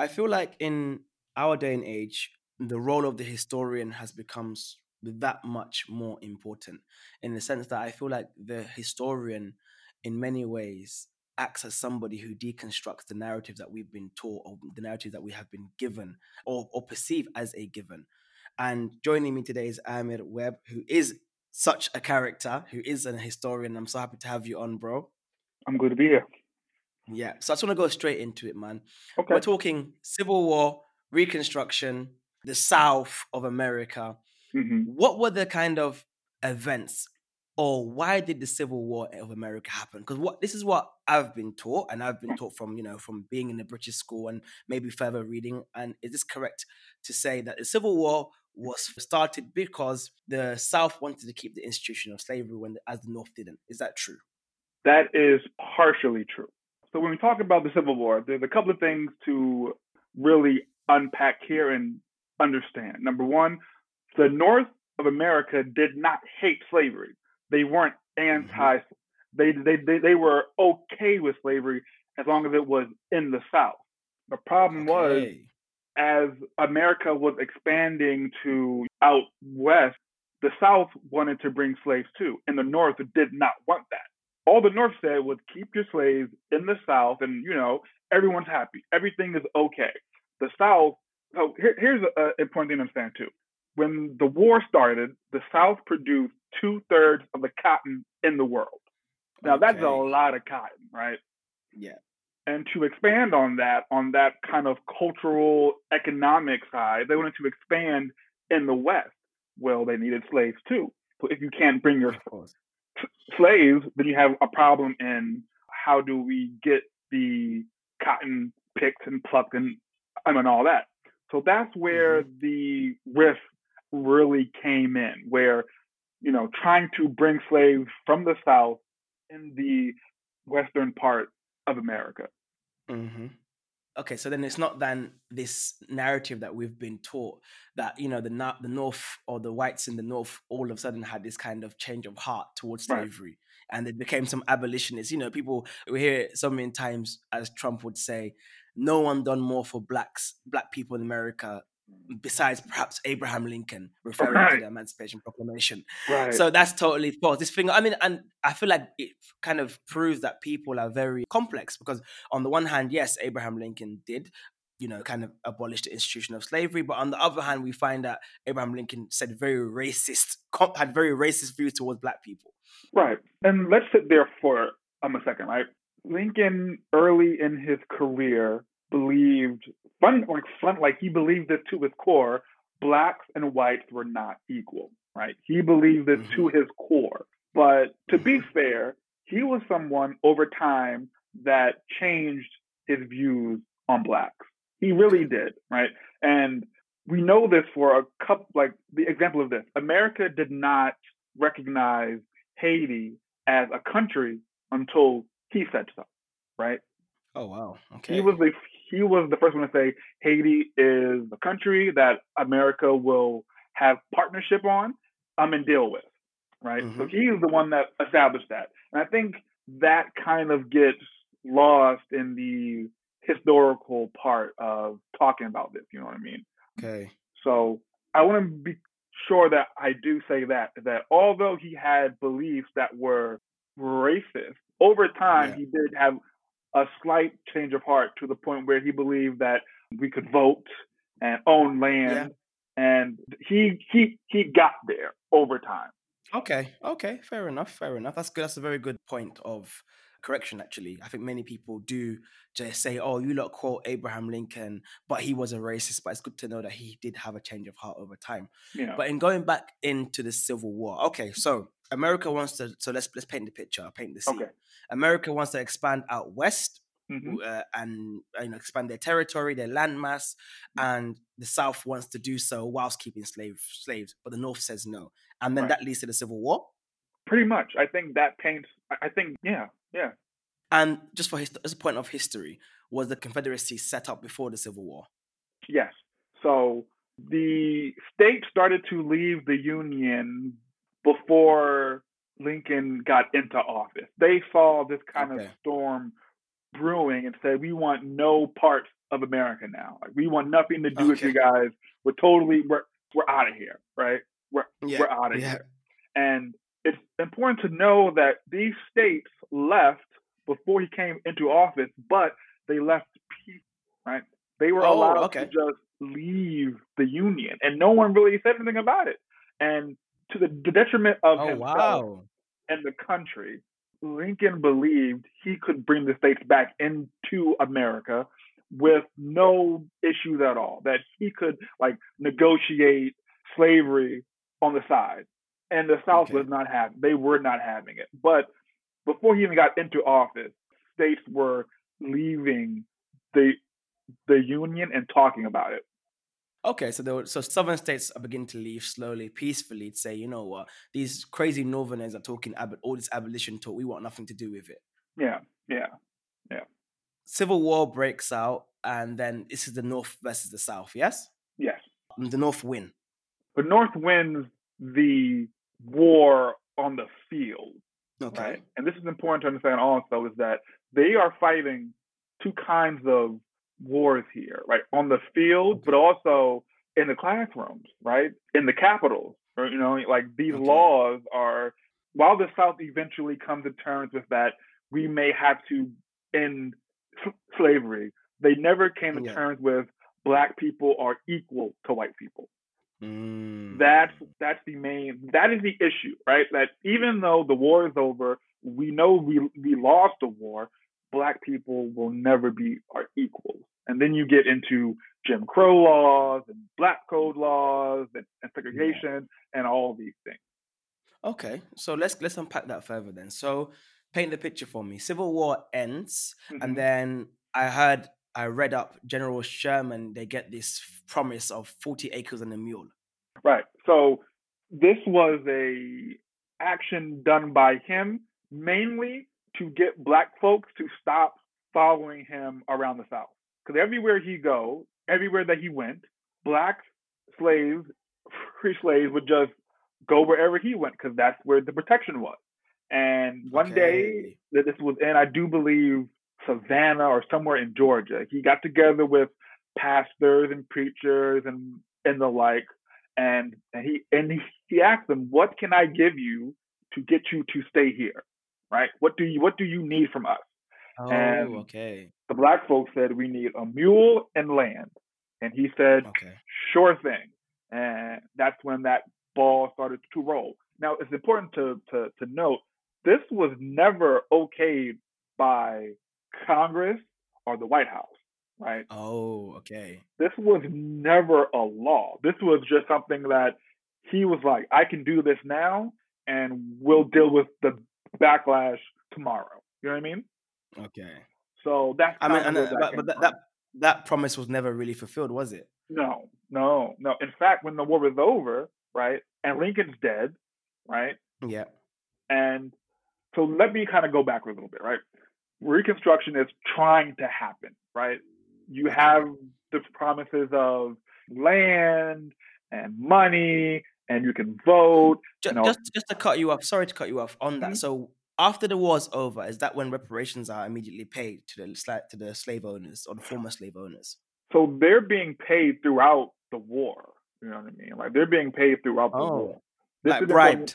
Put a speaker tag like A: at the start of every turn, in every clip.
A: I feel like in our day and age, the role of the historian has become that much more important in the sense that I feel like the historian, in many ways, acts as somebody who deconstructs the narrative that we've been taught or the narrative that we have been given or, or perceive as a given. And joining me today is Amir Webb, who is such a character, who is an historian. I'm so happy to have you on, bro.
B: I'm good to be here.
A: Yeah. So I just want to go straight into it, man. Okay. We're talking Civil War, Reconstruction, the South of America. Mm-hmm. What were the kind of events or why did the Civil War of America happen? Because what this is what I've been taught, and I've been taught from you know from being in the British school and maybe further reading. And is this correct to say that the Civil War was started because the South wanted to keep the institution of slavery when as the North didn't? Is that true?
B: That is partially true. So when we talk about the Civil War, there's a couple of things to really unpack here and understand. Number one, the North of America did not hate slavery they weren't mm-hmm. anti. They, they they they were okay with slavery as long as it was in the South. The problem okay. was as America was expanding to out west, the South wanted to bring slaves too, and the North did not want that. All the North said was keep your slaves in the South, and you know everyone's happy, everything is okay. The South. So here, here's an important thing to understand too. When the war started, the South produced two thirds of the cotton in the world. Now okay. that's a lot of cotton, right?
A: Yeah.
B: And to expand on that, on that kind of cultural economic side, they wanted to expand in the West. Well, they needed slaves too. So if you can't bring your slaves, then you have a problem in how do we get the cotton picked and plucked and I mean all that. So that's where mm-hmm. the rift really came in, where you know, trying to bring slaves from the South in the western part of America.
A: Mm-hmm. Okay, so then it's not then this narrative that we've been taught that you know the the North or the whites in the North all of a sudden had this kind of change of heart towards slavery, right. and they became some abolitionists. You know, people we hear it so many times as Trump would say, "No one done more for blacks, black people in America besides perhaps Abraham Lincoln referring right. to the Emancipation Proclamation. Right. So that's totally false. This thing, I mean, and I feel like it kind of proves that people are very complex because on the one hand, yes, Abraham Lincoln did, you know, kind of abolish the institution of slavery, but on the other hand, we find that Abraham Lincoln said very racist, had very racist views towards black people.
B: Right. And let's sit there for um, a second, right? Lincoln, early in his career, believed fun like fun like he believed this to his core blacks and whites were not equal right he believed this mm-hmm. to his core but to be mm-hmm. fair he was someone over time that changed his views on blacks he really did right and we know this for a couple like the example of this america did not recognize haiti as a country until he said so right
A: Oh wow! Okay.
B: He was the he was the first one to say Haiti is a country that America will have partnership on, um, and deal with, right? Mm-hmm. So he's the one that established that, and I think that kind of gets lost in the historical part of talking about this. You know what I mean?
A: Okay.
B: So I want to be sure that I do say that that although he had beliefs that were racist, over time yeah. he did have a slight change of heart to the point where he believed that we could vote and own land. Yeah. And he he he got there over time.
A: Okay, okay, fair enough, fair enough. That's good. That's a very good point of correction. Actually, I think many people do just say, "Oh, you lot quote Abraham Lincoln, but he was a racist." But it's good to know that he did have a change of heart over time. Yeah. But in going back into the Civil War, okay, so America wants to. So let's let's paint the picture. Paint the scene. Okay. America wants to expand out west. Mm-hmm. Uh, and you know expand their territory, their landmass, mm-hmm. and the South wants to do so whilst keeping slave slaves, but the North says no, and then right. that leads to the Civil War.
B: Pretty much, I think that paints. I think yeah, yeah.
A: And just for his, as a point of history, was the Confederacy set up before the Civil War?
B: Yes. So the state started to leave the Union before Lincoln got into office. They saw this kind okay. of storm brewing and said, we want no parts of America now. Like we want nothing to do okay. with you guys. We're totally we're we're out of here, right? We're yeah. we're out of yeah. here. And it's important to know that these states left before he came into office, but they left peace, right? They were oh, allowed okay. to just leave the union, and no one really said anything about it. And to the, detriment of oh, himself wow. and the country, Lincoln believed he could bring the states back into America with no issues at all. That he could like negotiate slavery on the side, and the South okay. was not having. They were not having it. But before he even got into office, states were leaving the the union and talking about it.
A: Okay, so were, so southern states are beginning to leave slowly, peacefully, to say, you know what, these crazy northerners are talking ab- all this abolition talk. We want nothing to do with it.
B: Yeah, yeah, yeah.
A: Civil war breaks out, and then this is the North versus the South. Yes.
B: Yes.
A: Um, the North win.
B: The North wins the war on the field. Okay. Right? And this is important to understand also is that they are fighting two kinds of wars here, right? On the field, but also in the classrooms, right? In the capitals. Or, you know, like these okay. laws are while the South eventually comes to terms with that, we may have to end slavery. They never came to yeah. terms with black people are equal to white people. Mm. That's that's the main that is the issue, right? That even though the war is over, we know we we lost the war. Black people will never be our equals, and then you get into Jim Crow laws and Black Code laws and, and segregation yeah. and all these things.
A: Okay, so let's let's unpack that further then. So paint the picture for me. Civil War ends, mm-hmm. and then I heard I read up General Sherman, they get this promise of 40 acres and a mule.
B: Right. So this was a action done by him mainly to get black folks to stop following him around the South. Because everywhere he go, everywhere that he went, black slaves, free slaves would just go wherever he went because that's where the protection was. And one okay. day that this was in, I do believe Savannah or somewhere in Georgia. He got together with pastors and preachers and and the like, and and he and he, he asked them, "What can I give you to get you to stay here? Right? What do you what do you need from us?"
A: Oh, and okay.
B: The black folks said, "We need a mule and land," and he said, okay. "Sure thing." And that's when that ball started to roll. Now, it's important to to to note this was never okayed by Congress or the White House, right?
A: Oh, okay.
B: This was never a law. This was just something that he was like, I can do this now and we'll deal with the backlash tomorrow. You know what I mean?
A: Okay.
B: So that's I mean,
A: uh, but, but that, that that promise was never really fulfilled, was it?
B: No, no, no. In fact, when the war was over, right, and Lincoln's dead, right?
A: Yeah.
B: And so let me kind of go back a little bit, right? Reconstruction is trying to happen, right? You have the promises of land and money, and you can vote.
A: Just, just, just, to cut you off, sorry to cut you off on that. Mm-hmm. So after the war's over, is that when reparations are immediately paid to the to the slave owners or the former slave owners?
B: So they're being paid throughout the war. You know what I mean? Like they're being paid throughout the oh, war.
A: This like bribed.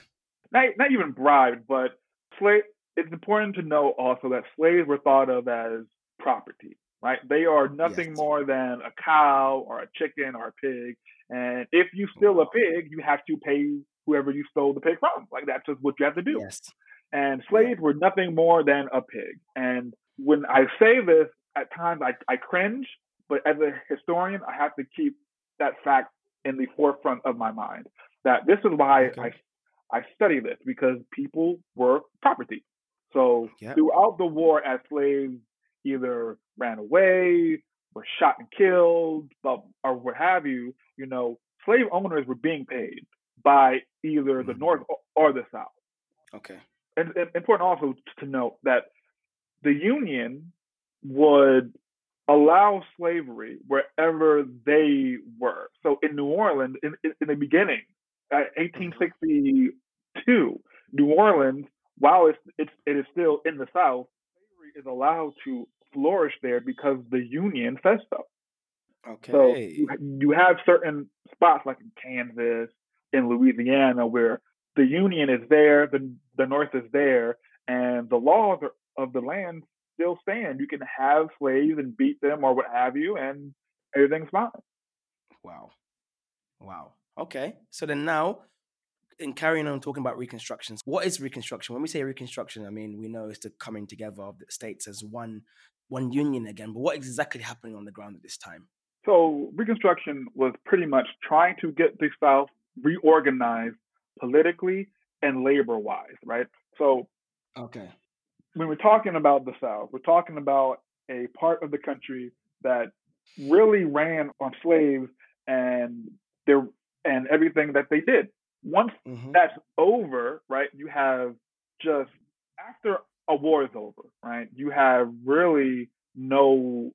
B: Not, not even bribed, but slave. It's important to know also that slaves were thought of as property, right? They are nothing yes. more than a cow or a chicken or a pig. And if you oh, steal a pig, you have to pay whoever you stole the pig from. Like that's just what you have to do.
A: Yes.
B: And slaves were nothing more than a pig. And when I say this, at times I, I cringe, but as a historian, I have to keep that fact in the forefront of my mind. That this is why okay. I I study this because people were property. So yep. throughout the war, as slaves either ran away, were shot and killed, but, or what have you, you know, slave owners were being paid by either the mm-hmm. North or the South.
A: Okay.
B: And, and important also to note that the Union would allow slavery wherever they were. So in New Orleans, in, in the beginning, at 1862, mm-hmm. New Orleans while it's, it's it is still in the South, slavery is allowed to flourish there because the union says so.
A: Okay.
B: So you, you have certain spots like in Kansas, in Louisiana, where the union is there, the the North is there, and the laws of the land still stand. You can have slaves and beat them or what have you, and everything's fine.
A: Wow. Wow. Okay. So then now, in carrying on talking about reconstructions, what is reconstruction? When we say reconstruction, I mean we know it's the coming together of the states as one one union again. But what exactly happening on the ground at this time?
B: So Reconstruction was pretty much trying to get the South reorganized politically and labor wise, right? So
A: okay.
B: When we're talking about the South, we're talking about a part of the country that really ran on slaves and their and everything that they did. Once mm-hmm. that's over, right, you have just after a war is over, right, you have really no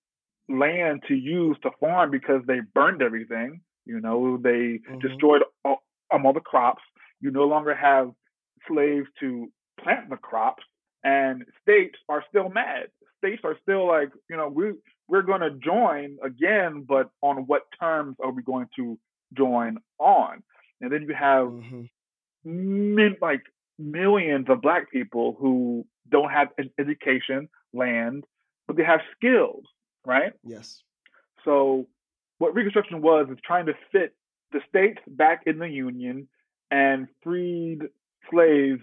B: land to use to farm because they burned everything. You know, they mm-hmm. destroyed all, um, all the crops. You no longer have slaves to plant the crops, and states are still mad. States are still like, you know, we we're going to join again, but on what terms are we going to join on? And then you have mm-hmm. min, like millions of black people who don't have an education, land, but they have skills right?
A: Yes.
B: So what Reconstruction was is trying to fit the states back in the Union and freed slaves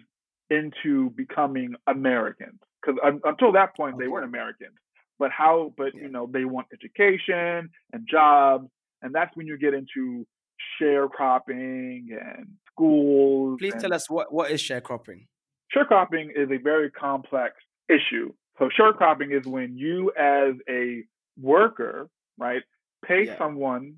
B: into becoming Americans. Because until that point, okay. they weren't Americans. But how? But yeah. you know, they want education and jobs, and that's when you get into sharecropping and schools.
A: Please
B: and
A: tell us what what is sharecropping.
B: Sharecropping is a very complex issue so sharecropping is when you, as a worker, right, pay yeah. someone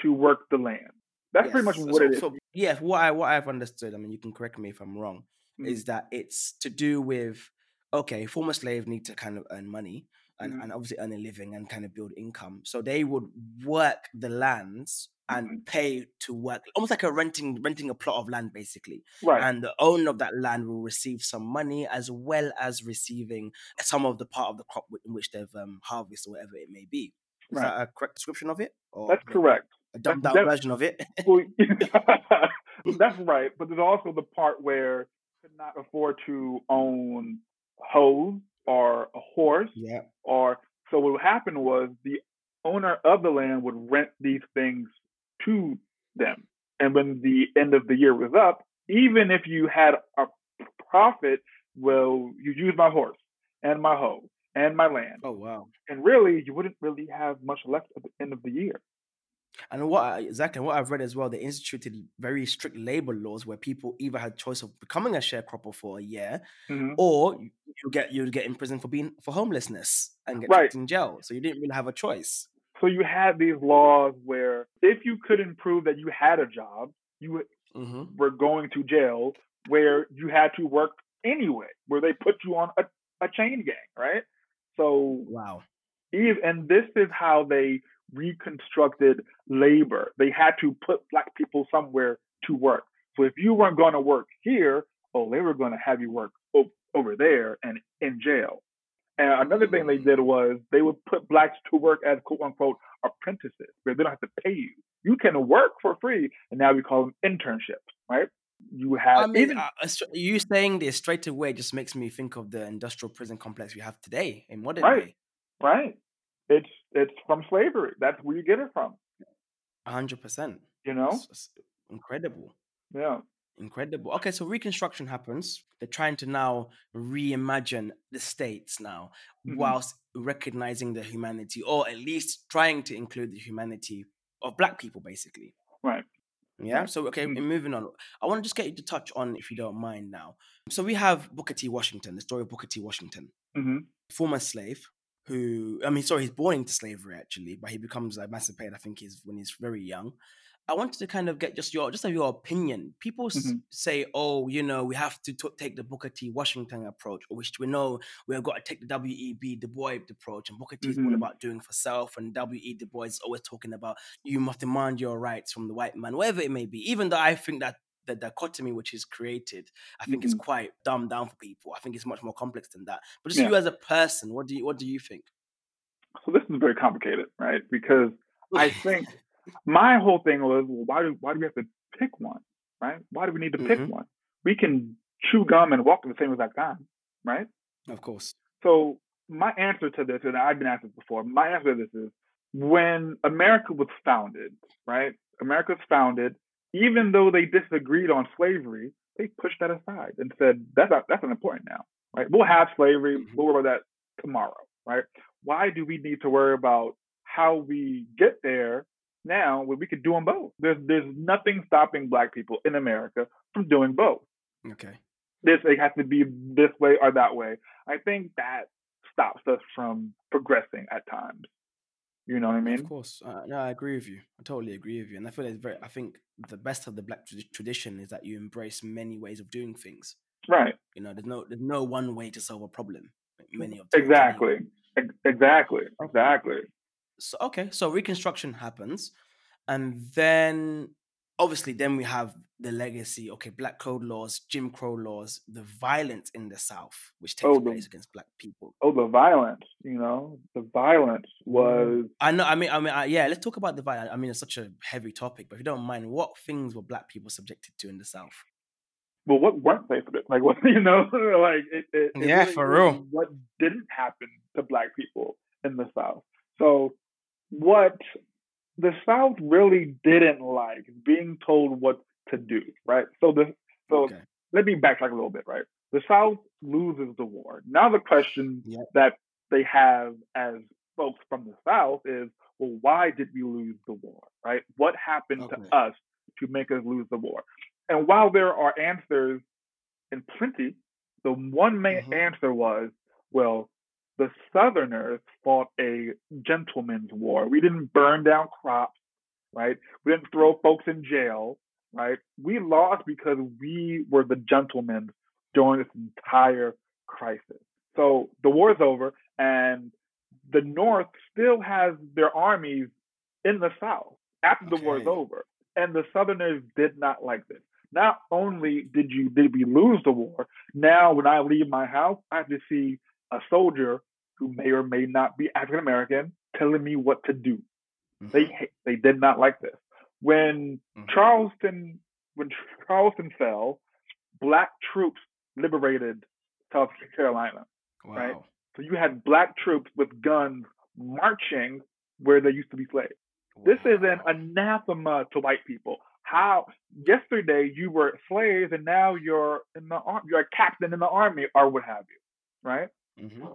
B: to work the land. That's yes. pretty much what so, it is. So,
A: yeah, what I what I've understood. I mean, you can correct me if I'm wrong. Mm-hmm. Is that it's to do with okay, former slaves need to kind of earn money and, mm-hmm. and obviously earn a living and kind of build income. So they would work the lands and mm-hmm. pay to work almost like a renting renting a plot of land basically
B: right
A: and the owner of that land will receive some money as well as receiving some of the part of the crop in which they've um, harvested or whatever it may be is right. that a correct description of it
B: or that's correct
A: a dumbed down version of it
B: that's right but there's also the part where could not afford to own hoes or a horse
A: yeah
B: or so what happened was the owner of the land would rent these things to them. And when the end of the year was up, even if you had a profit, well, you use my horse and my hoe and my land.
A: Oh wow!
B: And really, you wouldn't really have much left at the end of the year.
A: And what exactly what I've read as well, they instituted very strict labor laws where people either had choice of becoming a sharecropper for a year, mm-hmm. or you get you'd get in prison for being for homelessness and get right. in jail. So you didn't really have a choice.
B: So you had these laws where if you couldn't prove that you had a job, you mm-hmm. were going to jail where you had to work anyway, where they put you on a, a chain gang, right? So
A: wow.
B: Eve, and this is how they reconstructed labor. They had to put black people somewhere to work. So if you weren't going to work here, oh, they were going to have you work over there and in jail. And another thing they did was they would put blacks to work as quote unquote apprentices, where they don't have to pay you. You can work for free, and now we call them internships, right? You have.
A: I mean, even, uh, you saying this straight away just makes me think of the industrial prison complex we have today in modern
B: right,
A: day.
B: Right. It's it's from slavery. That's where you get it from.
A: hundred percent.
B: You know,
A: it's, it's incredible.
B: Yeah.
A: Incredible. Okay, so Reconstruction happens. They're trying to now reimagine the states now, mm-hmm. whilst recognizing the humanity, or at least trying to include the humanity of Black people, basically.
B: Right.
A: Yeah. So okay, mm-hmm. moving on. I want to just get you to touch on, if you don't mind, now. So we have Booker T. Washington, the story of Booker T. Washington,
B: mm-hmm.
A: former slave, who I mean, sorry, he's born into slavery actually, but he becomes emancipated. I think he's when he's very young. I wanted to kind of get just your just your opinion. People mm-hmm. s- say, "Oh, you know, we have to t- take the Booker T. Washington approach, which we know we have got to take the W. E. B. Du Bois approach." And Booker T. Mm-hmm. is all about doing for self, and W. E. Du Bois is always talking about you must demand your rights from the white man, whatever it may be. Even though I think that the dichotomy which is created, I think mm-hmm. is quite dumbed down for people. I think it's much more complex than that. But just yeah. you as a person, what do you what do you think?
B: So this is very complicated, right? Because I think my whole thing was, well, why do why do we have to pick one, right? Why do we need to pick mm-hmm. one? We can chew gum and walk at the same exact time, right?
A: Of course.
B: So my answer to this, and I've been asked this before, my answer to this is when America was founded, right? America was founded, even though they disagreed on slavery, they pushed that aside and said that's not, that's not important now, right? We'll have slavery, mm-hmm. we'll worry about that tomorrow, right? Why do we need to worry about how we get there now when we could do them both? There's there's nothing stopping Black people in America from doing both.
A: Okay.
B: This it has to be this way or that way. I think that stops us from progressing at times. You know what I mean?
A: Of course. Uh, no, I agree with you. I totally agree with you. And I feel it's very, I think the best of the black tradition is that you embrace many ways of doing things.
B: Right.
A: You know, there's no, there's no one way to solve a problem. Many of
B: Exactly. Exactly. Exactly.
A: So, okay. So Reconstruction happens. And then obviously then we have the legacy okay black code laws jim crow laws the violence in the south which takes oh, the, place against black people.
B: Oh the violence you know? The violence mm. was
A: i know i mean i mean I, yeah let's talk about the violence i mean it's such a heavy topic but if you don't mind what things were black people subjected to in the south?
B: Well what weren't they for like what you know like it, it,
A: it yeah really for real.
B: what didn't happen to black people in the south. So what the South really didn't like being told what to do, right? So the so okay. let me backtrack a little bit, right? The South loses the war. Now the question yep. that they have as folks from the South is, well, why did we lose the war, right? What happened okay. to us to make us lose the war? And while there are answers in plenty, the one main mm-hmm. answer was, well, the Southerners fought a gentleman's war. We didn't burn down crops, right? We didn't throw folks in jail, right? We lost because we were the gentlemen during this entire crisis. So the war is over, and the North still has their armies in the South after the okay. war is over. And the Southerners did not like this. Not only did you did we lose the war, now when I leave my house, I have to see a soldier who may or may not be African American telling me what to do. Mm-hmm. They they did not like this. When mm-hmm. Charleston when Charleston fell, black troops liberated South Carolina. Wow. Right? So you had black troops with guns marching where they used to be slaves. Wow. This is an anathema to white people. How yesterday you were slaves and now you're in the army, you're a captain in the army or what have you, right? Mm-hmm.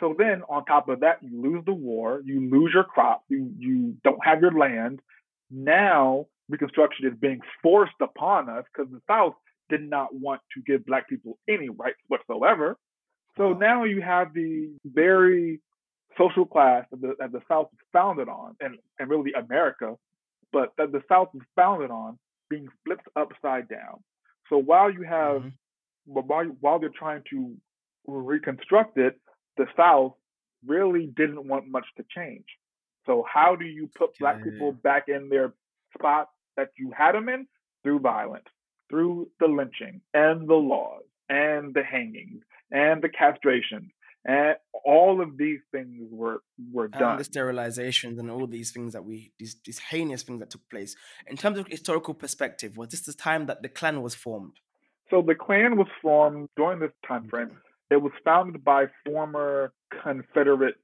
B: So then on top of that, you lose the war, you lose your crop, you you don't have your land. Now Reconstruction is being forced upon us because the South did not want to give black people any rights whatsoever. So now you have the very social class that the, that the South is founded on, and, and really America, but that the South is founded on being flipped upside down. So while you have, mm-hmm. while, while they're trying to reconstruct it, the South really didn't want much to change. So how do you put black people back in their spot that you had them in? Through violence, through the lynching and the laws and the hangings and the castration and all of these things were were done.
A: And the sterilizations and all these things that we these these heinous things that took place. In terms of historical perspective, was this the time that the Klan was formed?
B: So the Klan was formed during this time mm. frame. It was founded by former Confederate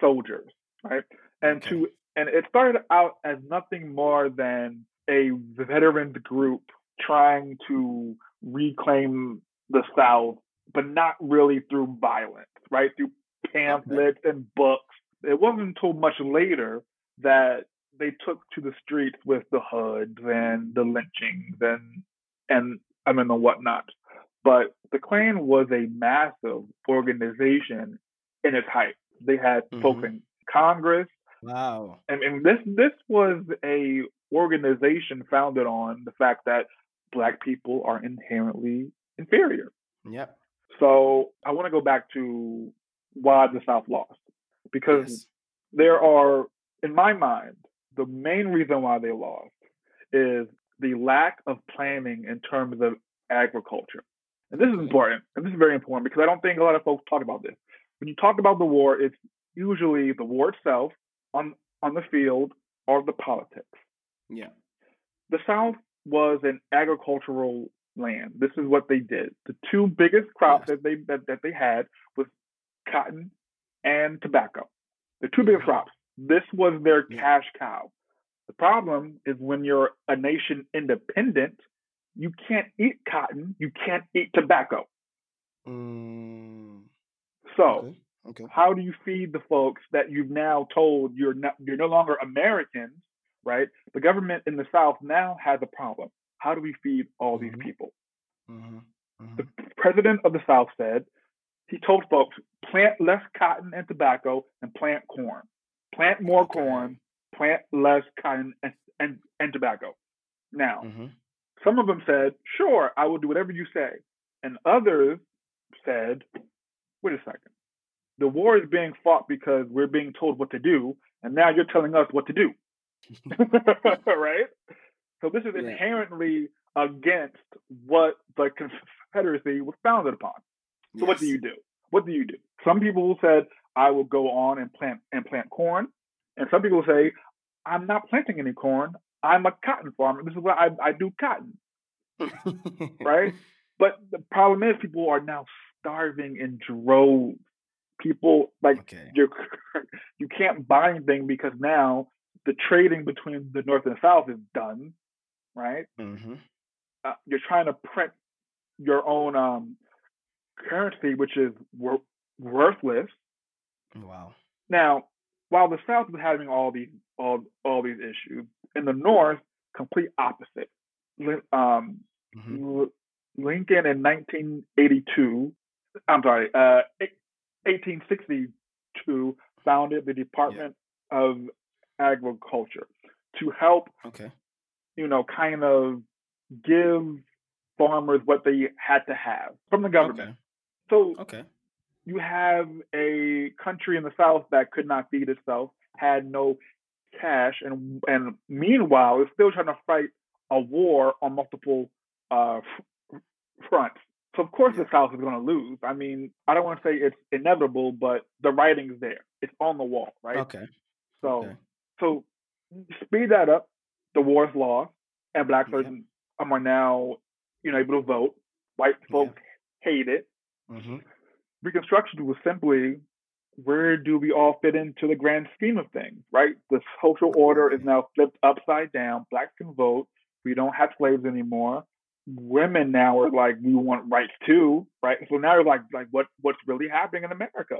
B: soldiers, right? And okay. to and it started out as nothing more than a veterans group trying to reclaim the South, but not really through violence, right? Through pamphlets okay. and books. It wasn't until much later that they took to the streets with the hoods and the lynchings and and I mean the whatnot. But the Klan was a massive organization in its height. They had mm-hmm. folks in Congress.
A: Wow.
B: And, and this this was a organization founded on the fact that black people are inherently inferior.
A: Yep.
B: So I want to go back to why the South lost. Because yes. there are, in my mind, the main reason why they lost is the lack of planning in terms of agriculture. And this is important, and this is very important because I don't think a lot of folks talk about this. When you talk about the war, it's usually the war itself on on the field or the politics.
A: Yeah.
B: The South was an agricultural land. This is what they did. The two biggest crops yes. that they that, that they had was cotton and tobacco. The two biggest mm-hmm. crops. This was their yeah. cash cow. The problem is when you're a nation independent, you can't eat cotton, you can't eat tobacco.
A: Mm.
B: So, okay. Okay. how do you feed the folks that you've now told you're not, you're no longer Americans, right? The government in the South now has a problem. How do we feed all mm-hmm. these people?
A: Mm-hmm. Mm-hmm.
B: The president of the South said he told folks plant less cotton and tobacco and plant corn. Plant more okay. corn, plant less cotton and, and, and tobacco. Now,
A: mm-hmm.
B: Some of them said, sure, I will do whatever you say. And others said, wait a second. The war is being fought because we're being told what to do, and now you're telling us what to do. right? So this is yeah. inherently against what the Confederacy was founded upon. So yes. what do you do? What do you do? Some people said, I will go on and plant and plant corn. And some people say, I'm not planting any corn. I'm a cotton farmer. This is what I, I do cotton. right? But the problem is people are now starving in droves. People like okay. you you can't buy anything because now the trading between the North and the South is done, right?
A: Mm-hmm.
B: Uh, you're trying to print your own um, currency, which is wor- worthless.
A: Wow.
B: Now, while the South is having all these all all these issues, in the North, complete opposite. Um, mm-hmm. Lincoln in 1982, I'm sorry, uh, 1862, founded the Department yeah. of Agriculture to help,
A: okay.
B: you know, kind of give farmers what they had to have from the government.
A: Okay.
B: So,
A: okay.
B: you have a country in the South that could not feed itself, had no cash, and and meanwhile is still trying to fight a war on multiple uh, front. So of course the South is going to lose. I mean, I don't want to say it's inevitable, but the writing's there. It's on the wall, right?
A: Okay.
B: So
A: okay.
B: so speed that up. The war's lost, and black folks yeah. are now you know able to vote. White folks yeah. hate it.
A: Mm-hmm.
B: Reconstruction was simply where do we all fit into the grand scheme of things, right? The social order is now flipped upside down. Blacks can vote. We don't have slaves anymore women now are like we want rights too, right? So now you're like like what what's really happening in America?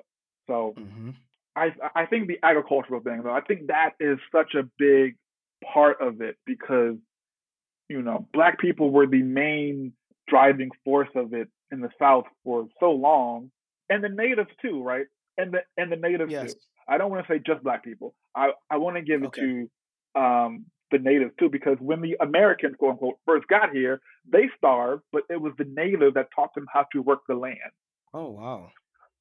B: So
A: mm-hmm.
B: I I think the agricultural thing though, I think that is such a big part of it because you know black people were the main driving force of it in the South for so long, and the natives too, right? And the and the natives yes. too. I don't want to say just black people. I I want to give it to um, the natives too, because when the Americans, quote unquote, first got here, they starved, but it was the native that taught them how to work the land.
A: Oh, wow.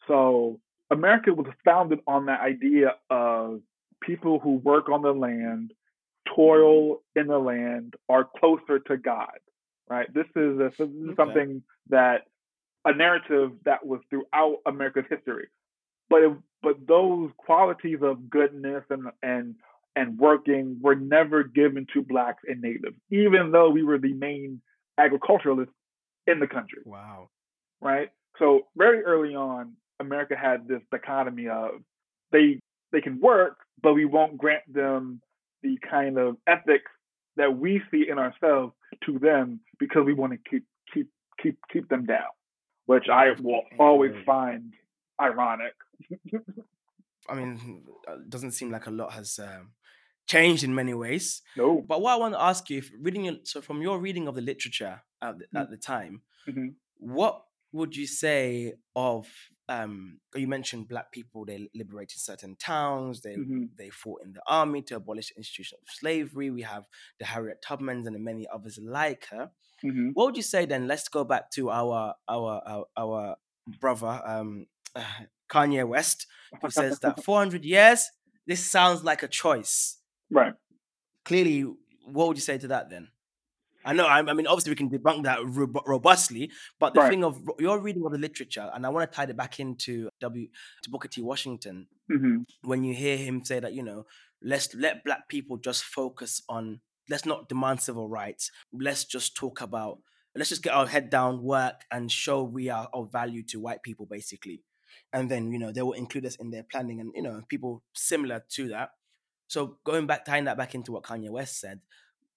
B: So America was founded on that idea of people who work on the land, toil in the land, are closer to God, right? This is, a, this is okay. something that a narrative that was throughout America's history. But it, but those qualities of goodness and and and working were never given to blacks and natives, even though we were the main agriculturalists in the country.
A: Wow.
B: Right? So very early on, America had this dichotomy of they they can work, but we won't grant them the kind of ethics that we see in ourselves to them because we want to keep keep keep keep them down, which I will always find ironic.
A: I mean, it uh, doesn't seem like a lot has um, changed in many ways.
B: No.
A: But what I want to ask you, if reading so from your reading of the literature at the,
B: mm-hmm.
A: at the time,
B: mm-hmm.
A: what would you say of um, you mentioned black people they liberated certain towns they
B: mm-hmm.
A: they fought in the army to abolish the institution of slavery we have the harriet tubmans and many others like her
B: mm-hmm.
A: what would you say then let's go back to our our our, our brother um, uh, kanye west who says that 400 years this sounds like a choice
B: Right.
A: Clearly, what would you say to that then? I know. I, I, mean, obviously, we can debunk that robustly, but the
B: right.
A: thing of your reading of the literature, and I want to tie it back into W to Booker T. Washington.
B: Mm-hmm.
A: When you hear him say that, you know, let's let black people just focus on, let's not demand civil rights. Let's just talk about, let's just get our head down, work, and show we are of value to white people, basically. And then, you know, they will include us in their planning, and you know, people similar to that. So going back, tying that back into what Kanye West said,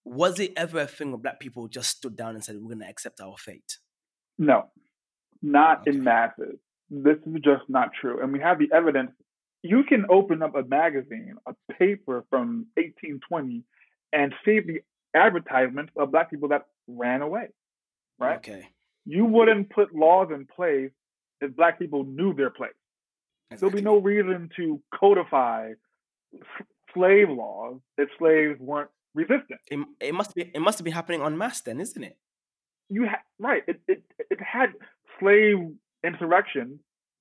A: was it ever a thing where black people just stood down and said, we're going to accept our fate?
B: No, not okay. in masses. This is just not true. And we have the evidence. You can open up a magazine, a paper from 1820, and see the advertisements of black people that ran away, right?
A: Okay.
B: You wouldn't put laws in place if black people knew their place. Exactly. There'll be no reason to codify slave laws if slaves weren't resistant.
A: It, it must be it must been happening on mass then, isn't it?
B: You ha- right. It, it it had slave insurrections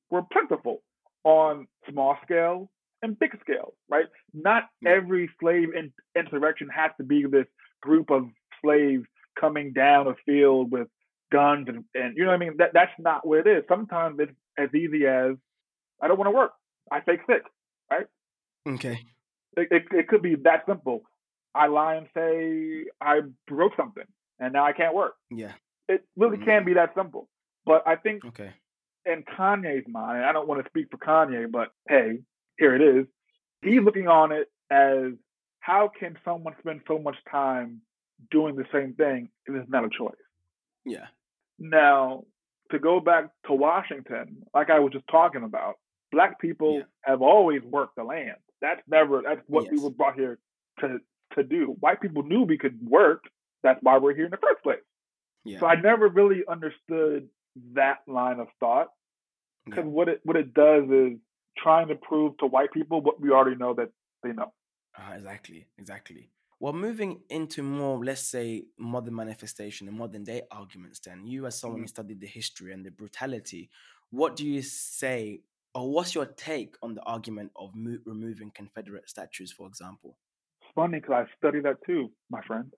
B: were plentiful on small scale and big scale, right? Not every slave in- insurrection has to be this group of slaves coming down a field with guns and, and you know what I mean? That that's not what it is. Sometimes it's as easy as I don't want to work. I fake sick, right?
A: Okay.
B: It, it, it could be that simple. I lie and say I broke something and now I can't work.
A: Yeah.
B: It really mm-hmm. can be that simple. But I think
A: okay.
B: in Kanye's mind, I don't want to speak for Kanye, but hey, here it is. He's looking on it as how can someone spend so much time doing the same thing if it's not a choice?
A: Yeah.
B: Now, to go back to Washington, like I was just talking about, black people yeah. have always worked the land. That's never that's what yes. we were brought here to to do. White people knew we could work. That's why we're here in the first place.
A: Yeah.
B: So I never really understood that line of thought because yeah. what it what it does is trying to prove to white people what we already know that they know.
A: Uh, exactly, exactly. Well, moving into more, let's say, modern manifestation and modern day arguments, then you, as someone mm-hmm. who studied the history and the brutality, what do you say, or what's your take on the argument of mo- removing Confederate statues, for example?
B: funny because I study that too, my friend.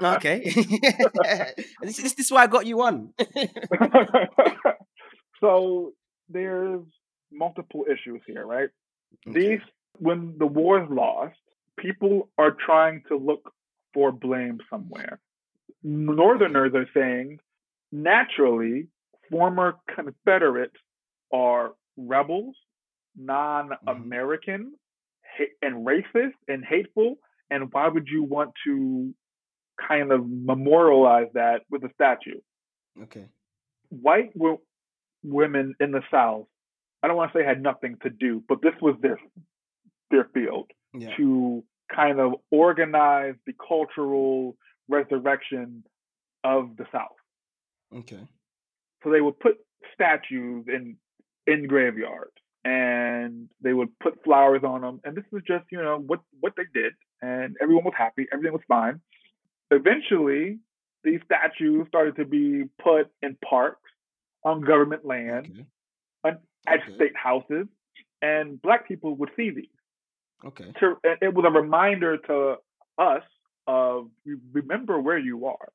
A: okay. this, this, this is why I got you on.
B: so there's multiple issues here, right? Okay. These, when the war is lost, people are trying to look for blame somewhere. Northerners are saying, naturally, former Confederates are rebels, mm-hmm. non American, and racist and hateful. And why would you want to kind of memorialize that with a statue?
A: Okay.
B: White w- women in the South, I don't want to say had nothing to do, but this was their their field
A: yeah.
B: to kind of organize the cultural resurrection of the South.
A: Okay.
B: So they would put statues in in graveyards and they would put flowers on them. And this was just, you know, what what they did, and everyone was happy. Everything was fine. Eventually, these statues started to be put in parks, on government land, okay. at okay. state houses, and black people would see these.
A: Okay.
B: To, it was a reminder to us of remember where you are.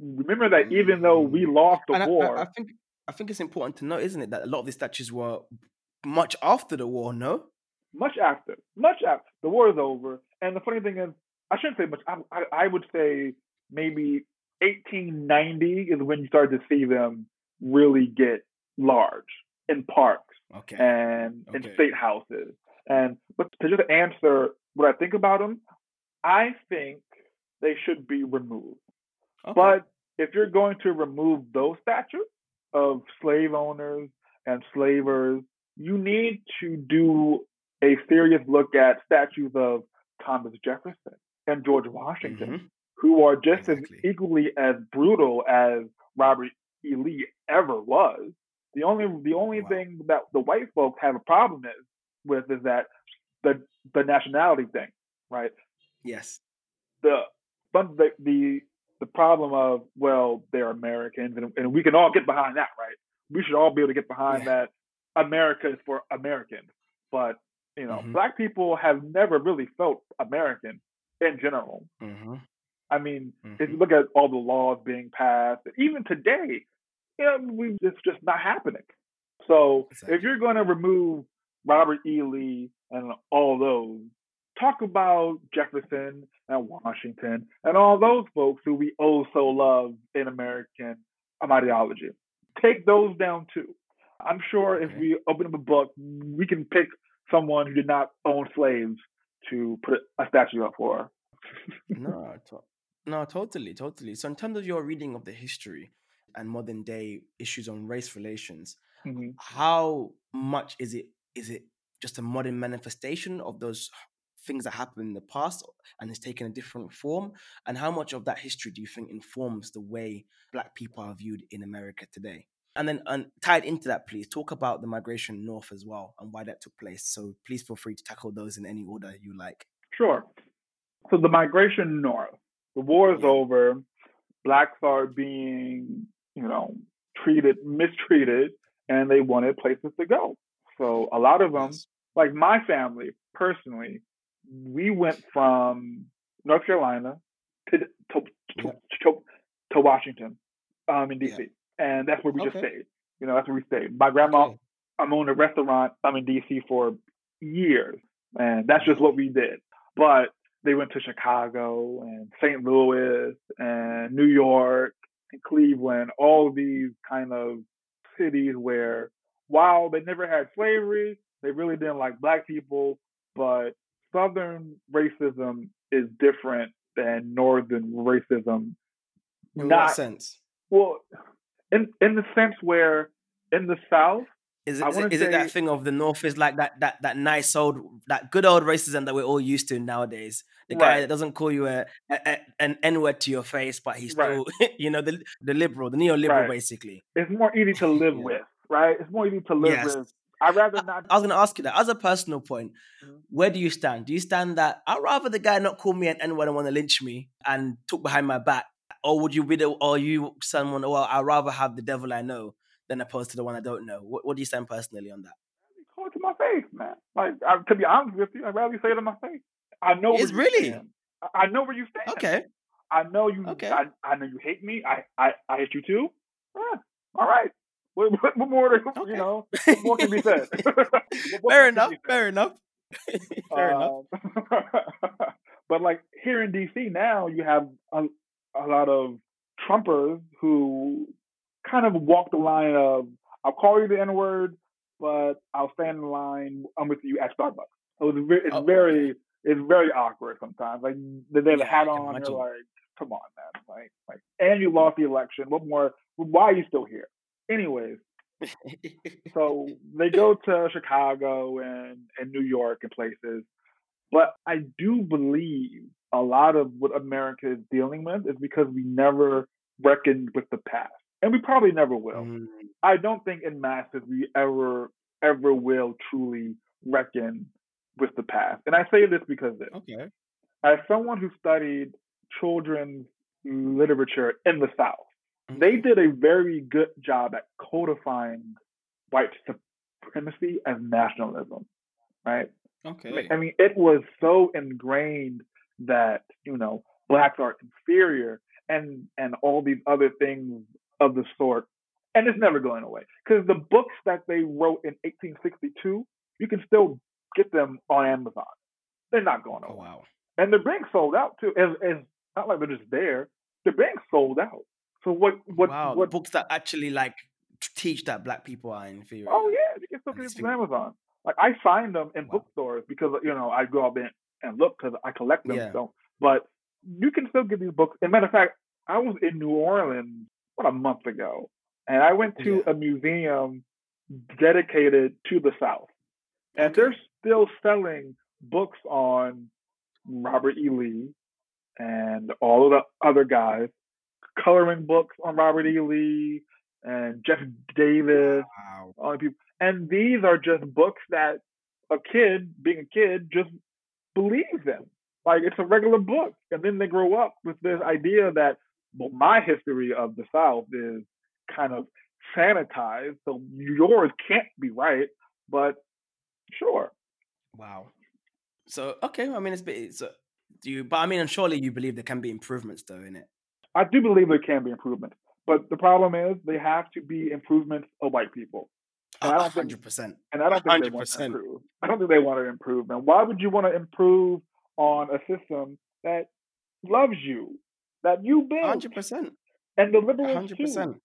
B: Remember that even though we mm. lost the
A: and
B: war,
A: I, I, I think I think it's important to know, isn't it, that a lot of these statues were much after the war, no?
B: Much after, much after the war is over. And the funny thing is, I shouldn't say much. I, I, I would say maybe 1890 is when you start to see them really get large in parks
A: okay.
B: and
A: okay.
B: in state houses. And but to just answer what I think about them, I think they should be removed. Okay. But if you're going to remove those statues of slave owners and slavers you need to do a serious look at statues of Thomas Jefferson and George Washington, mm-hmm. who are just exactly. as equally as brutal as Robert E. Lee ever was. The only the only wow. thing that the white folks have a problem is, with is that the the nationality thing, right?
A: Yes.
B: The the the the problem of well they're Americans and, and we can all get behind that, right? We should all be able to get behind yeah. that America is for Americans, but you know, mm-hmm. black people have never really felt American in general.
A: Mm-hmm.
B: I mean, mm-hmm. if you look at all the laws being passed, even today, you know, we, it's just not happening. So exactly. if you're going to remove Robert E. Lee and all those, talk about Jefferson and Washington and all those folks who we oh so love in American ideology. Take those down too. I'm sure if we open up a book, we can pick someone who did not own slaves to put a statue up for.
A: no, to- no, totally, totally. So, in terms of your reading of the history and modern day issues on race relations, mm-hmm. how much is it? Is it just a modern manifestation of those things that happened in the past and it's taken a different form? And how much of that history do you think informs the way Black people are viewed in America today? And then and tied into that, please talk about the migration north as well and why that took place. So please feel free to tackle those in any order you like.
B: Sure. So the migration north, the war is yeah. over. Blacks are being, you know, treated, mistreated, and they wanted places to go. So a lot of them, yes. like my family personally, we went from North Carolina to to, to, to, to Washington, um, in DC. Yeah and that's where we okay. just stayed. You know, that's where we stayed. My grandma, okay. I'm owned a restaurant. I'm in DC for years, and that's just what we did. But they went to Chicago and St. Louis and New York and Cleveland, all these kind of cities where, while they never had slavery, they really didn't like black people, but Southern racism is different than Northern racism.
A: In Not, what sense?
B: Well, in in the sense where in the South,
A: is it, is, it, is say, it that thing of the North is like that that that nice old that good old racism that we're all used to nowadays? The right. guy that doesn't call you a, a an N word to your face, but he's still right. you know the the liberal, the neoliberal, right. basically.
B: It's more easy to live yeah. with, right? It's more easy to live yes. with. I'd rather not.
A: I was going to ask you that as a personal point. Mm-hmm. Where do you stand? Do you stand that I'd rather the guy not call me an N word and want to lynch me and talk behind my back or would you be the, or you someone? Well, I'd rather have the devil I know than opposed to the one I don't know. What, what do you stand personally on that?
B: Call it to my face, man. Like I, to be honest with you, I'd rather say it to my face. I know.
A: It's really.
B: Stand. I know where you stand.
A: Okay.
B: I know you. Okay. I, I know you hate me. I I, I hate you too. Yeah. All right. What, what, what more? To, okay. You know, what more can be said?
A: fair, enough, fair enough. fair uh, enough.
B: but like here in DC now, you have a, a lot of Trumpers who kind of walk the line of I'll call you the N word, but I'll stand in line. I'm with you at Starbucks. So it's very, it's oh, very, it's very awkward sometimes. Like they have a hat on, you're like, come on, man, like, like, and you lost the election. What more? Why are you still here? Anyways, so they go to Chicago and and New York and places, but I do believe a lot of what America is dealing with is because we never reckoned with the past. And we probably never will. Mm. I don't think in masses we ever, ever will truly reckon with the past. And I say this because this.
A: Okay.
B: As someone who studied children's literature in the South. They did a very good job at codifying white supremacy as nationalism, right?
A: Okay.
B: I mean, it was so ingrained that you know blacks are inferior and and all these other things of the sort and it's never going away. Because the books that they wrote in 1862 you can still get them on amazon. They're not going oh, away. oh, wow. And they're being sold out too. It's, it's not like they're just there. They're being sold out so what what
A: wow,
B: what
A: books that actually like teach that black people are inferior
B: oh yeah you can still get them from amazon like i find them in wow. bookstores because you know i go out and and look because I collect them. Yeah. So, but you can still get these books. As a matter of fact, I was in New Orleans what a month ago, and I went to yeah. a museum dedicated to the South, and they're still selling books on Robert E. Lee and all of the other guys, coloring books on Robert E. Lee and Jeff Davis, wow. all the people. And these are just books that a kid, being a kid, just believes them. Like it's a regular book. And then they grow up with this idea that well, my history of the South is kind of sanitized, so yours can't be right. But sure.
A: Wow. So okay, I mean it's it's Do you? But I mean, and surely you believe there can be improvements, though, in it.
B: I do believe there can be improvement, but the problem is they have to be improvements of white people.
A: And I don't hundred percent.
B: And I don't think 100%. they want to improve. I don't think they want to improve. And why would you want to improve on a system that loves you, that you built?
A: Hundred percent.
B: And the liberals 100%. too.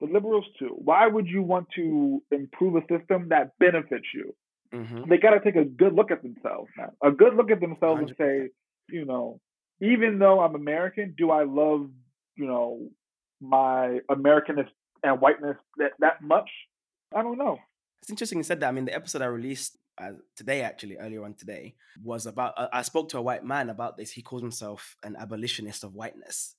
B: The liberals too. Why would you want to improve a system that benefits you? Mm-hmm. They got to take a good look at themselves now. A good look at themselves 100%. and say, you know, even though I'm American, do I love, you know, my Americanness and whiteness that, that much? I don't know.
A: It's interesting you said that. I mean, the episode I released uh, today, actually, earlier on today, was about. Uh, I spoke to a white man about this. He calls himself an abolitionist of whiteness.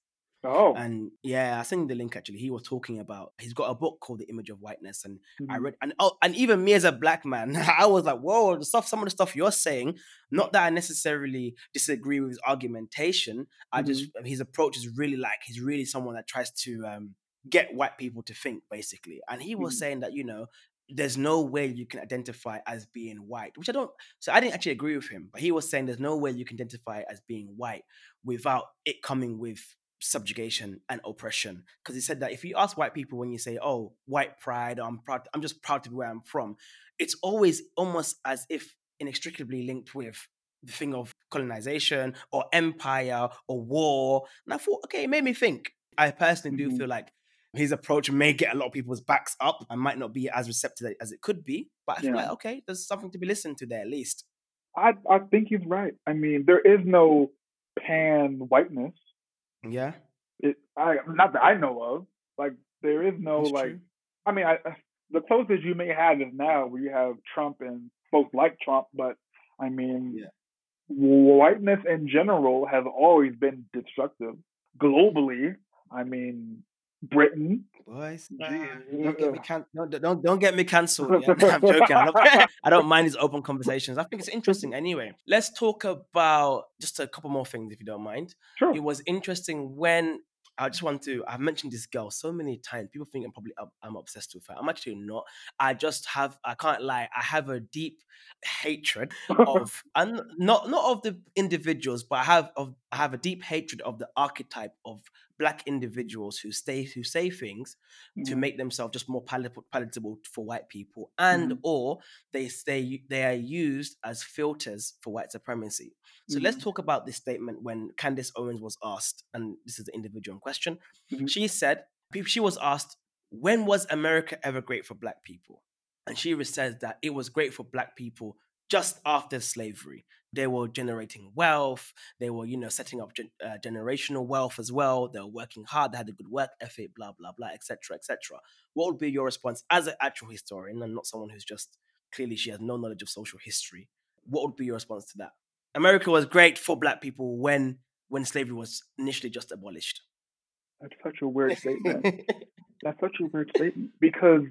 B: Oh.
A: And yeah, I sent the link actually. He was talking about he's got a book called The Image of Whiteness. And mm-hmm. I read and oh and even me as a black man, I was like, whoa, the stuff, some of the stuff you're saying, not that I necessarily disagree with his argumentation. Mm-hmm. I just his approach is really like he's really someone that tries to um get white people to think basically and he was mm-hmm. saying that you know there's no way you can identify as being white which i don't so i didn't actually agree with him but he was saying there's no way you can identify as being white without it coming with subjugation and oppression because he said that if you ask white people when you say oh white pride i'm proud i'm just proud to be where i'm from it's always almost as if inextricably linked with the thing of colonization or empire or war and i thought okay it made me think i personally do mm-hmm. feel like his approach may get a lot of people's backs up and might not be as receptive as it could be. But I feel yeah. like okay, there's something to be listened to there at least.
B: I I think he's right. I mean, there is no pan whiteness.
A: Yeah.
B: It I not that I know of. Like there is no That's like. True. I mean, I uh, the closest you may have is now where you have Trump and folks like Trump, but I mean, yeah. whiteness in general has always been destructive globally. I mean, Britain.
A: Boys, don't get me can- don't, don't, don't get me cancelled. Yeah. I'm joking. I don't, I don't mind these open conversations. I think it's interesting. Anyway, let's talk about just a couple more things, if you don't mind.
B: Sure.
A: It was interesting when I just want to. I've mentioned this girl so many times. People think I'm probably I'm obsessed with her. I'm actually not. I just have. I can't lie. I have a deep hatred of and not not of the individuals, but I have of I have a deep hatred of the archetype of black individuals who stay who say things mm-hmm. to make themselves just more palatable, palatable for white people, and mm-hmm. or they stay they are used as filters for white supremacy. So mm-hmm. let's talk about this statement when Candace Owens was asked, and this is the individual in question. Mm-hmm. She said she was asked, "When was America ever great for black people?" And she says that it was great for black people just after slavery. They were generating wealth. They were, you know, setting up gen- uh, generational wealth as well. They were working hard. They had a good work ethic, blah blah blah, etc. etc. What would be your response as an actual historian and not someone who's just clearly she has no knowledge of social history? What would be your response to that? America was great for black people when when slavery was initially just abolished.
B: That's such a weird statement. That's such a weird statement because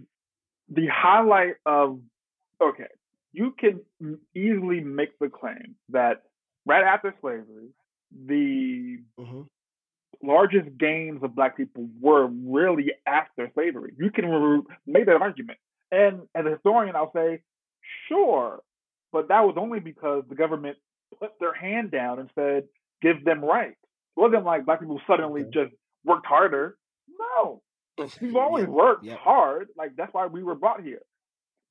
B: the highlight of okay, you can easily make the claim that right after slavery, the mm-hmm. largest gains of black people were really after slavery. You can re- make that argument. And as a historian, I'll say, sure, but that was only because the government put their hand down and said, give them rights. It wasn't like black people suddenly okay. just worked harder. No, we've always worked yeah. hard. Like that's why we were brought here.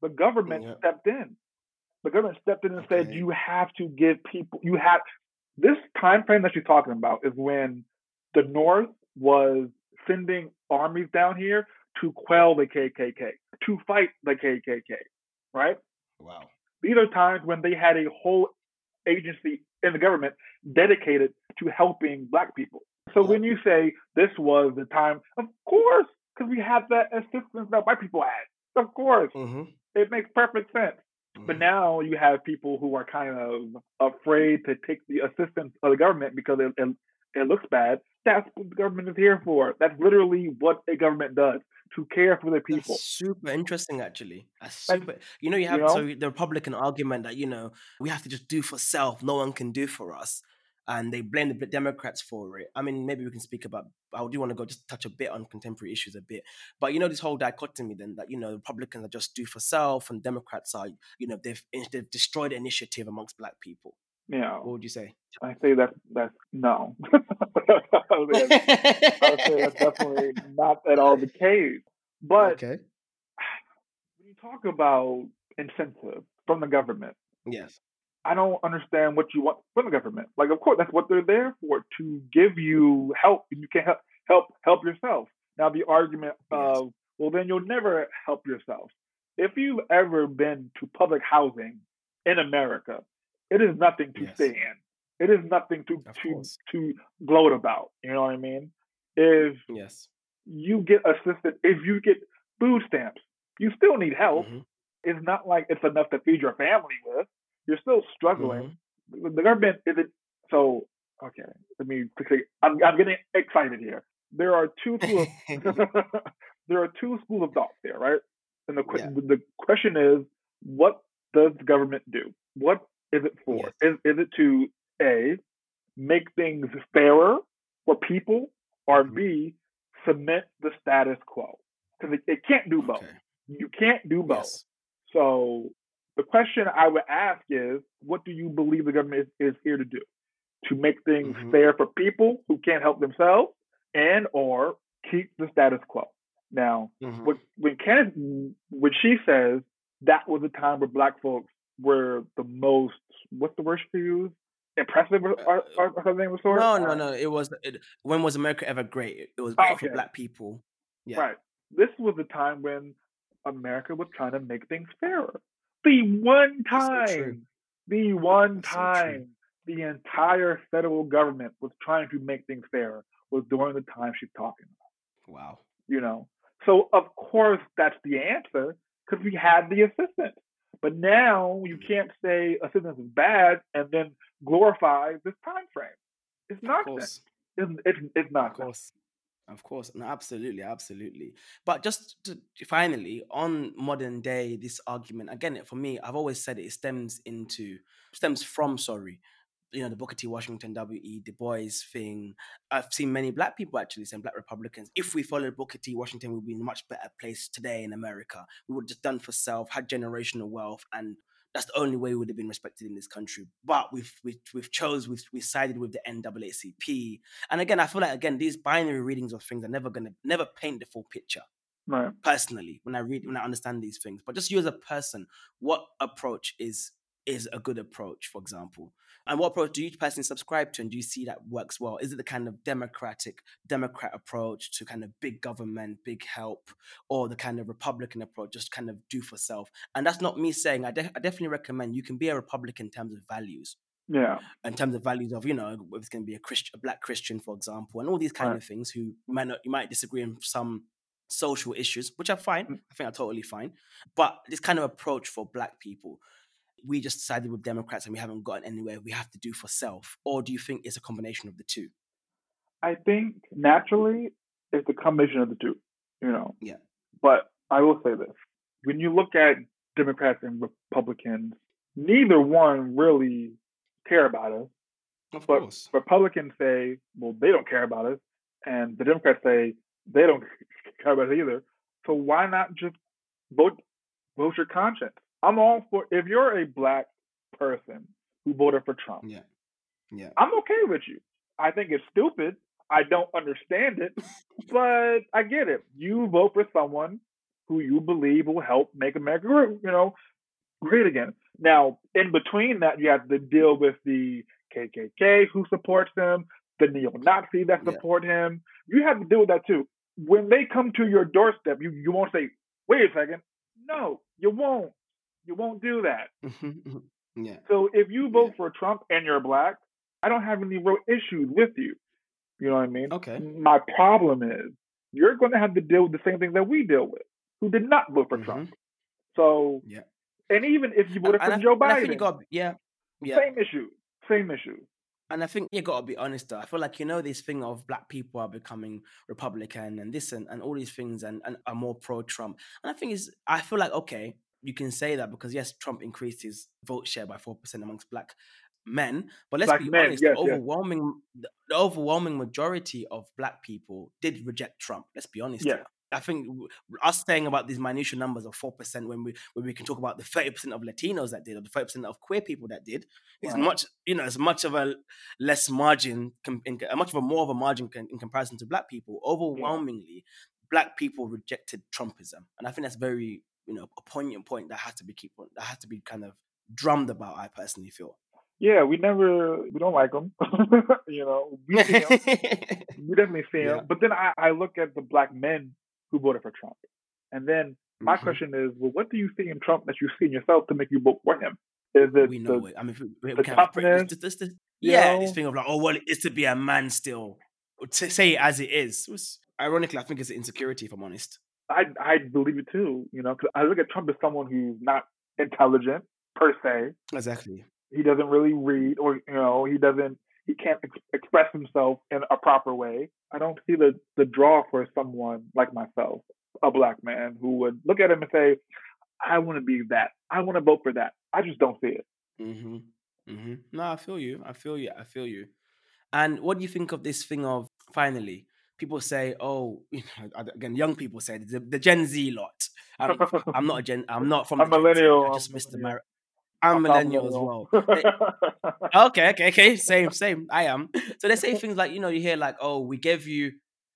B: The government yeah. stepped in. The government stepped in and okay. said you have to give people you have this time frame that you're talking about is when the North was sending armies down here to quell the KKK, to fight the KKK, right?
A: Wow.
B: These are times when they had a whole agency in the government dedicated to helping black people. So when you say this was the time, of course, because we had that assistance that white people had. Of course. Mm-hmm. It makes perfect sense. But mm-hmm. now you have people who are kind of afraid to take the assistance of the government because it, it, it looks bad. That's what the government is here for. That's literally what a government does to care for the people.
A: That's super interesting, actually. That's super. And, you know, you have you know, so the Republican argument that you know we have to just do for self. No one can do for us and they blame the Democrats for it. I mean, maybe we can speak about. I do want to go just touch a bit on contemporary issues a bit, but you know this whole dichotomy then that you know Republicans are just do for self and Democrats are you know they've eh, they've destroyed initiative amongst Black people.
B: Yeah.
A: What would you say?
B: I say that that's no. I, say that's, I would say that's definitely not at all the case. But
A: okay.
B: when you talk about incentive from the government,
A: Yes.
B: I don't understand what you want from the government. Like, of course, that's what they're there for to give you help, and you can't help help help yourself. Now, the argument of well, then you'll never help yourself. If you've ever been to public housing in America, it is nothing to
A: Yes.
B: stay in. It is nothing to
A: Of
B: to
A: course.
B: to gloat about. You know what I mean? If
A: Yes.
B: you get assistance, if you get food stamps, you still need help.
A: Mhm.
B: It's not like it's enough to feed your family with. You're still struggling.
A: Mhm.
B: The government isn't so. Okay, let me quickly. I'm, I'm getting excited here. There are two schools. there are two schools of thought there, right? And the
A: Yeah.
B: the question is, what does the government do? What is it for?
A: Yes.
B: Is is it to a make things fairer for people, or
A: Mhm.
B: b cement the status quo? Because it, it can't do both.
A: Okay.
B: You can't do both.
A: Yes.
B: So the question I would ask is, what do you believe the government is, is here to do? To make things
A: Mhm.
B: fair for people who can't help themselves, and or keep the status quo. Now,
A: Mhm.
B: what, when Candace, when she says that was a time where Black folks were the most, what's the word she used? Impressive or, or, or something of the sort.
A: No, no,
B: Uh,
A: no. It was. It, when was America ever great? It was great
B: Okay.
A: for black people. Yeah.
B: Right. This was the time when America was trying to make things fairer. The one time, the one
A: That's
B: time the entire federal government was trying to make things fairer was during the time she's talking about,
A: Wow.
B: you know. So of course that's the answer because we had the assistance. But now you
A: Mm.
B: can't say assistance is bad and then glorify this time frame. It's nonsense. It's, it's, it's nonsense.
A: Of course. No, absolutely, absolutely. But just to, finally, on modern day, this argument, again, for me, I've always said it, stems into, stems from, sorry, you know, the Booker T. Washington, W.E. Du Bois thing. I've seen many black people actually saying, black Republicans, if we followed Booker T. Washington, we'd be in a much better place today in America. We would have just done for self, had generational wealth, and that's the only way we would have been respected in this country. But we've we've, we've chose, we've, we sided with the NAACP. And again, I feel like again, these binary readings of things are never gonna never paint the full picture.
B: Right.
A: Personally, when I read when I understand these things. But just you as a person, what approach is is a good approach, for example? And what approach do you personally subscribe to and do you see that works well? Is it the kind of democratic, Democrat approach to kind of big government, big help, or the kind of Republican approach, just kind of do for self? And that's not me saying, I, de- I definitely recommend you can be a Republican in terms of values
B: Yeah.
A: in terms of values of you know if it's going to be a Christian, a black Christian, for example, and all these kind
B: Right.
A: of things. Who you might not, you might disagree on some social issues, which are fine.
B: Mm.
A: I think are totally fine. But this kind of approach for black people, we just sided with Democrats and we haven't gotten anywhere. We have to do for self, or do you think it's a combination of the two?
B: I think naturally it's a combination of the two, you know.
A: Yeah.
B: But I will say this: when you look at Democrats and Republicans, neither one really care about us.
A: Of
B: But
A: course,
B: Republicans say, well, they don't care about us, and the Democrats say they don't care about us either. So why not just vote vote your conscience? I'm all for if you're a black person who voted for Trump,
A: yeah, yeah,
B: I'm okay with you. I think it's stupid. I don't understand it, but I get it. You vote for someone who you believe will help make America, you know, great again. Now, in between that, you have to deal with the KKK who supports him, the neo-Nazi that
A: Yeah.
B: support him. You have to deal with that too. When they come to your doorstep, you, you won't say, "Wait a second. No, you won't. You won't do that.
A: Mhm, yeah.
B: So if you vote
A: Yeah.
B: for Trump and you're black, I don't have any real issues with you. You know what I mean?
A: Okay.
B: My problem is you're going to have to deal with the same thing that we deal with, who did not vote for
A: Mhm.
B: Trump. So,
A: Yeah.
B: and even if you voted for
A: I-
B: Joe
A: and I think you
B: Biden,
A: got yeah, yeah.
B: same issue, same issue.
A: And I think you got to be honest. Though I feel like you know this thing of black people are becoming Republican and this and, and all these things and, and are more pro Trump. And I think is I feel like okay, you can say that because yes, Trump increased his vote share by four percent amongst black men. But let's
B: Black
A: be
B: men,
A: honest,
B: yes,
A: the overwhelming the, the overwhelming majority of black people did reject Trump. Let's be honest
B: Yeah.
A: here. I think us saying about these minutiae numbers of four percent when we when we can talk about the thirty percent of Latinos that did or the thirty percent of queer people that did is much you know it's much of a less margin, in, much of a more of a margin in comparison to black people. Overwhelmingly, yeah. black people rejected Trumpism, and I think that's very you know a poignant point that has to be keep that has to be kind of drummed about. I personally feel.
B: Yeah, we never we don't like him. you know, we him. we definitely him. Yeah. But then I, I look at the black men who voted for Trump. And then my mm-hmm. question is, well, what do you see in Trump that you see in yourself to make you vote for him? Is it
A: we know the, it. I mean, we, we the toughness, this, this, this, yeah, know? this thing of like, oh well, it's to be a man still. To say it as it is, was, ironically, I think it's an insecurity. If I'm honest,
B: I I believe it too. You know, because I look at Trump as someone who's not intelligent per se.
A: Exactly.
B: He doesn't really read, or you know, he doesn't he can't ex- express himself in a proper way. I don't see the the draw for someone like myself, a black man, who would look at him and say, "I want to be that. I want to vote for that." I just don't see it.
A: Mm-hmm. Mm-hmm. No, I feel you. I feel you. I feel you. And what do you think of this thing of finally? People say, "Oh, you know, again, young people say the, the Gen Z lot." I'm, I'm, not a Gen. I'm not from.
B: A millennial.
A: I just missed the. Mar- I'm millennial as well. okay, okay, okay. Same, same. I am. So they say things like, you know, you hear like, oh, we gave you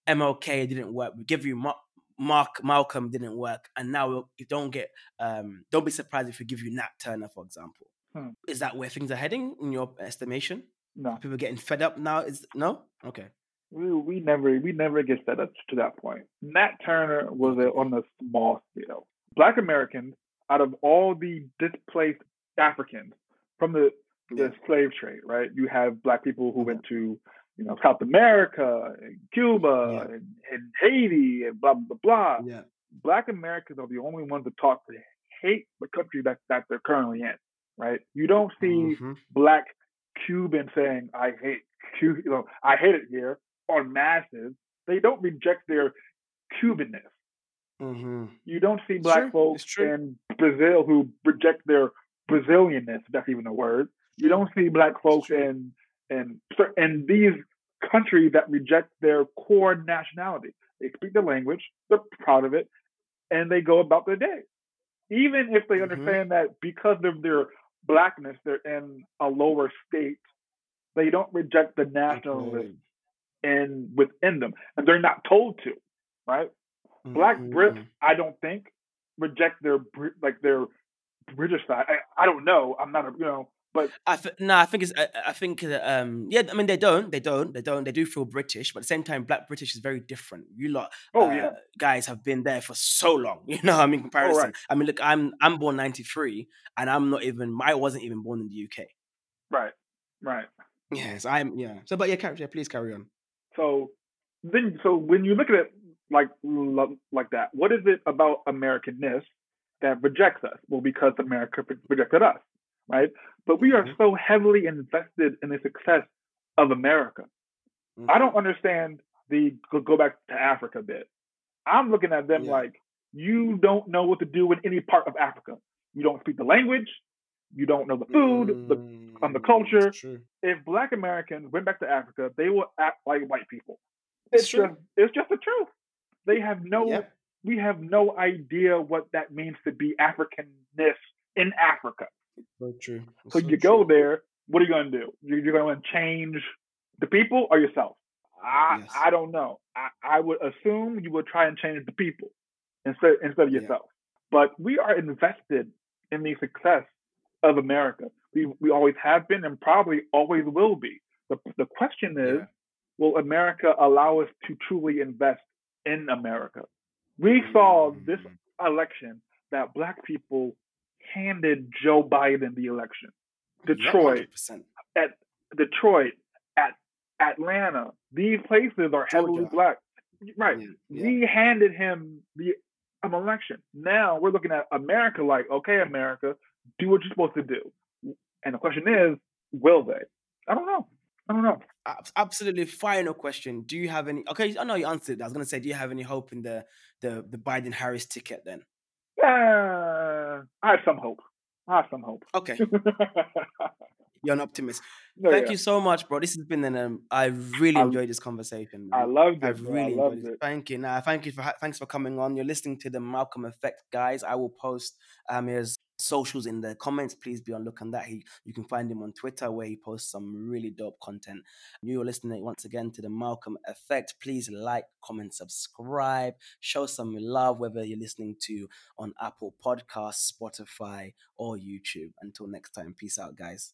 A: MLK, didn't work. We give you Mark, Mark Malcolm, didn't work, and now you don't get. um Don't be surprised if we give you Nat Turner, for example. Hmm. Is that where things are heading in your estimation?
B: No.
A: People getting fed up now. Is no? Okay.
B: We, we never we never get fed up to that point. Nat Turner was a, on a small scale. Black Americans, out of all the displaced Africans from the the slave trade, right? You have black people who went to, you know, South America and Cuba yeah. and, and, Haiti and blah blah blah.
A: Yeah.
B: Black Americans are the only ones that talk to hate the country that, that they're currently in, right? You don't see mm-hmm. black Cubans saying, I hate Cuba, you know, I hate it here on masses. They don't reject their Cubanness.
A: Mm-hmm.
B: You don't see black folks in Brazil who reject their Brazilianness, if that's even a word. You don't see black folks in in in these countries that reject their core nationality. They speak the language, they're proud of it, and they go about their day. Even if they mm-hmm. understand that because of their blackness, they're in a lower state, they don't reject the nationalism in within them, and they're not told to, right? Mm-hmm. Black Brits, I don't think, reject their like their British side. I, I don't know. I'm not a you know. But
A: I th- no, I think it's. I, I think um, yeah. I mean, they don't. They don't. They don't. They do feel British, but at the same time, Black British is very different. You lot,
B: oh uh, yeah,
A: guys have been there for so long. You know, I mean, comparison. Oh, right. I mean, look, I'm I'm born '93, and I'm not even. I wasn't even born in the UK.
B: Right. Right.
A: Yes, I'm. Yeah. So, but yeah, yeah, please carry on.
B: So then, so when you look at it like like that, what is it about Americanness that rejects us? Well, because America rejected us, right? But we are mm-hmm. so heavily invested in the success of America. Mm-hmm. I don't understand the go back to Africa bit. I'm looking at them yeah. like you don't know what to do in any part of Africa. You don't speak the language. You don't know the food, mm-hmm. the um, the culture. If Black Americans went back to Africa, they will act like white people. It's, it's just it's just the truth. They have no yeah we have no idea what that means to be Africanness in Africa.
A: So true.
B: so,
A: so
B: you
A: true.
B: go there, what are you going to do? You're, going to change the people or yourself? I, yes. I don't know. I, I would assume you would try and change the people instead instead of yourself. Yeah. But we are invested in the success of America. We we always have been and probably always will be. The the question is, yeah. will America allow us to truly invest in America? We saw this election that black people handed Joe Biden the election. Detroit, at Detroit, at Atlanta, these places are heavily Georgia. black. Right. Yeah. We handed him the um, election. Now we're looking at America like, okay, America, do what you're supposed to do. And the question is, will they? I don't know. I don't know.
A: Absolutely. Final question. Do you have any? Okay, I know you answered. I was going to say, do you have any hope in the the the Biden Harris ticket then?
B: Uh, I have some hope. I have some hope.
A: Okay. You're an optimist.
B: No,
A: Thank
B: yeah.
A: you so much, bro. This has been an. Um, I really
B: I-
A: enjoyed this conversation.
B: I
A: man.
B: loved it.
A: I've really
B: I loved
A: enjoyed it.
B: it.
A: Thank you. Now, thank you for ha- thanks for coming on. You're listening to the Malcolm Effect, guys. I will post Amir's socials in the comments. Please be on look on that. He you can find him on Twitter where he posts some really dope content. You are listening once again to the Malcolm Effect. Please like, comment, subscribe, show some love whether you're listening to on Apple Podcasts, Spotify, or YouTube. Until next time, peace out, guys.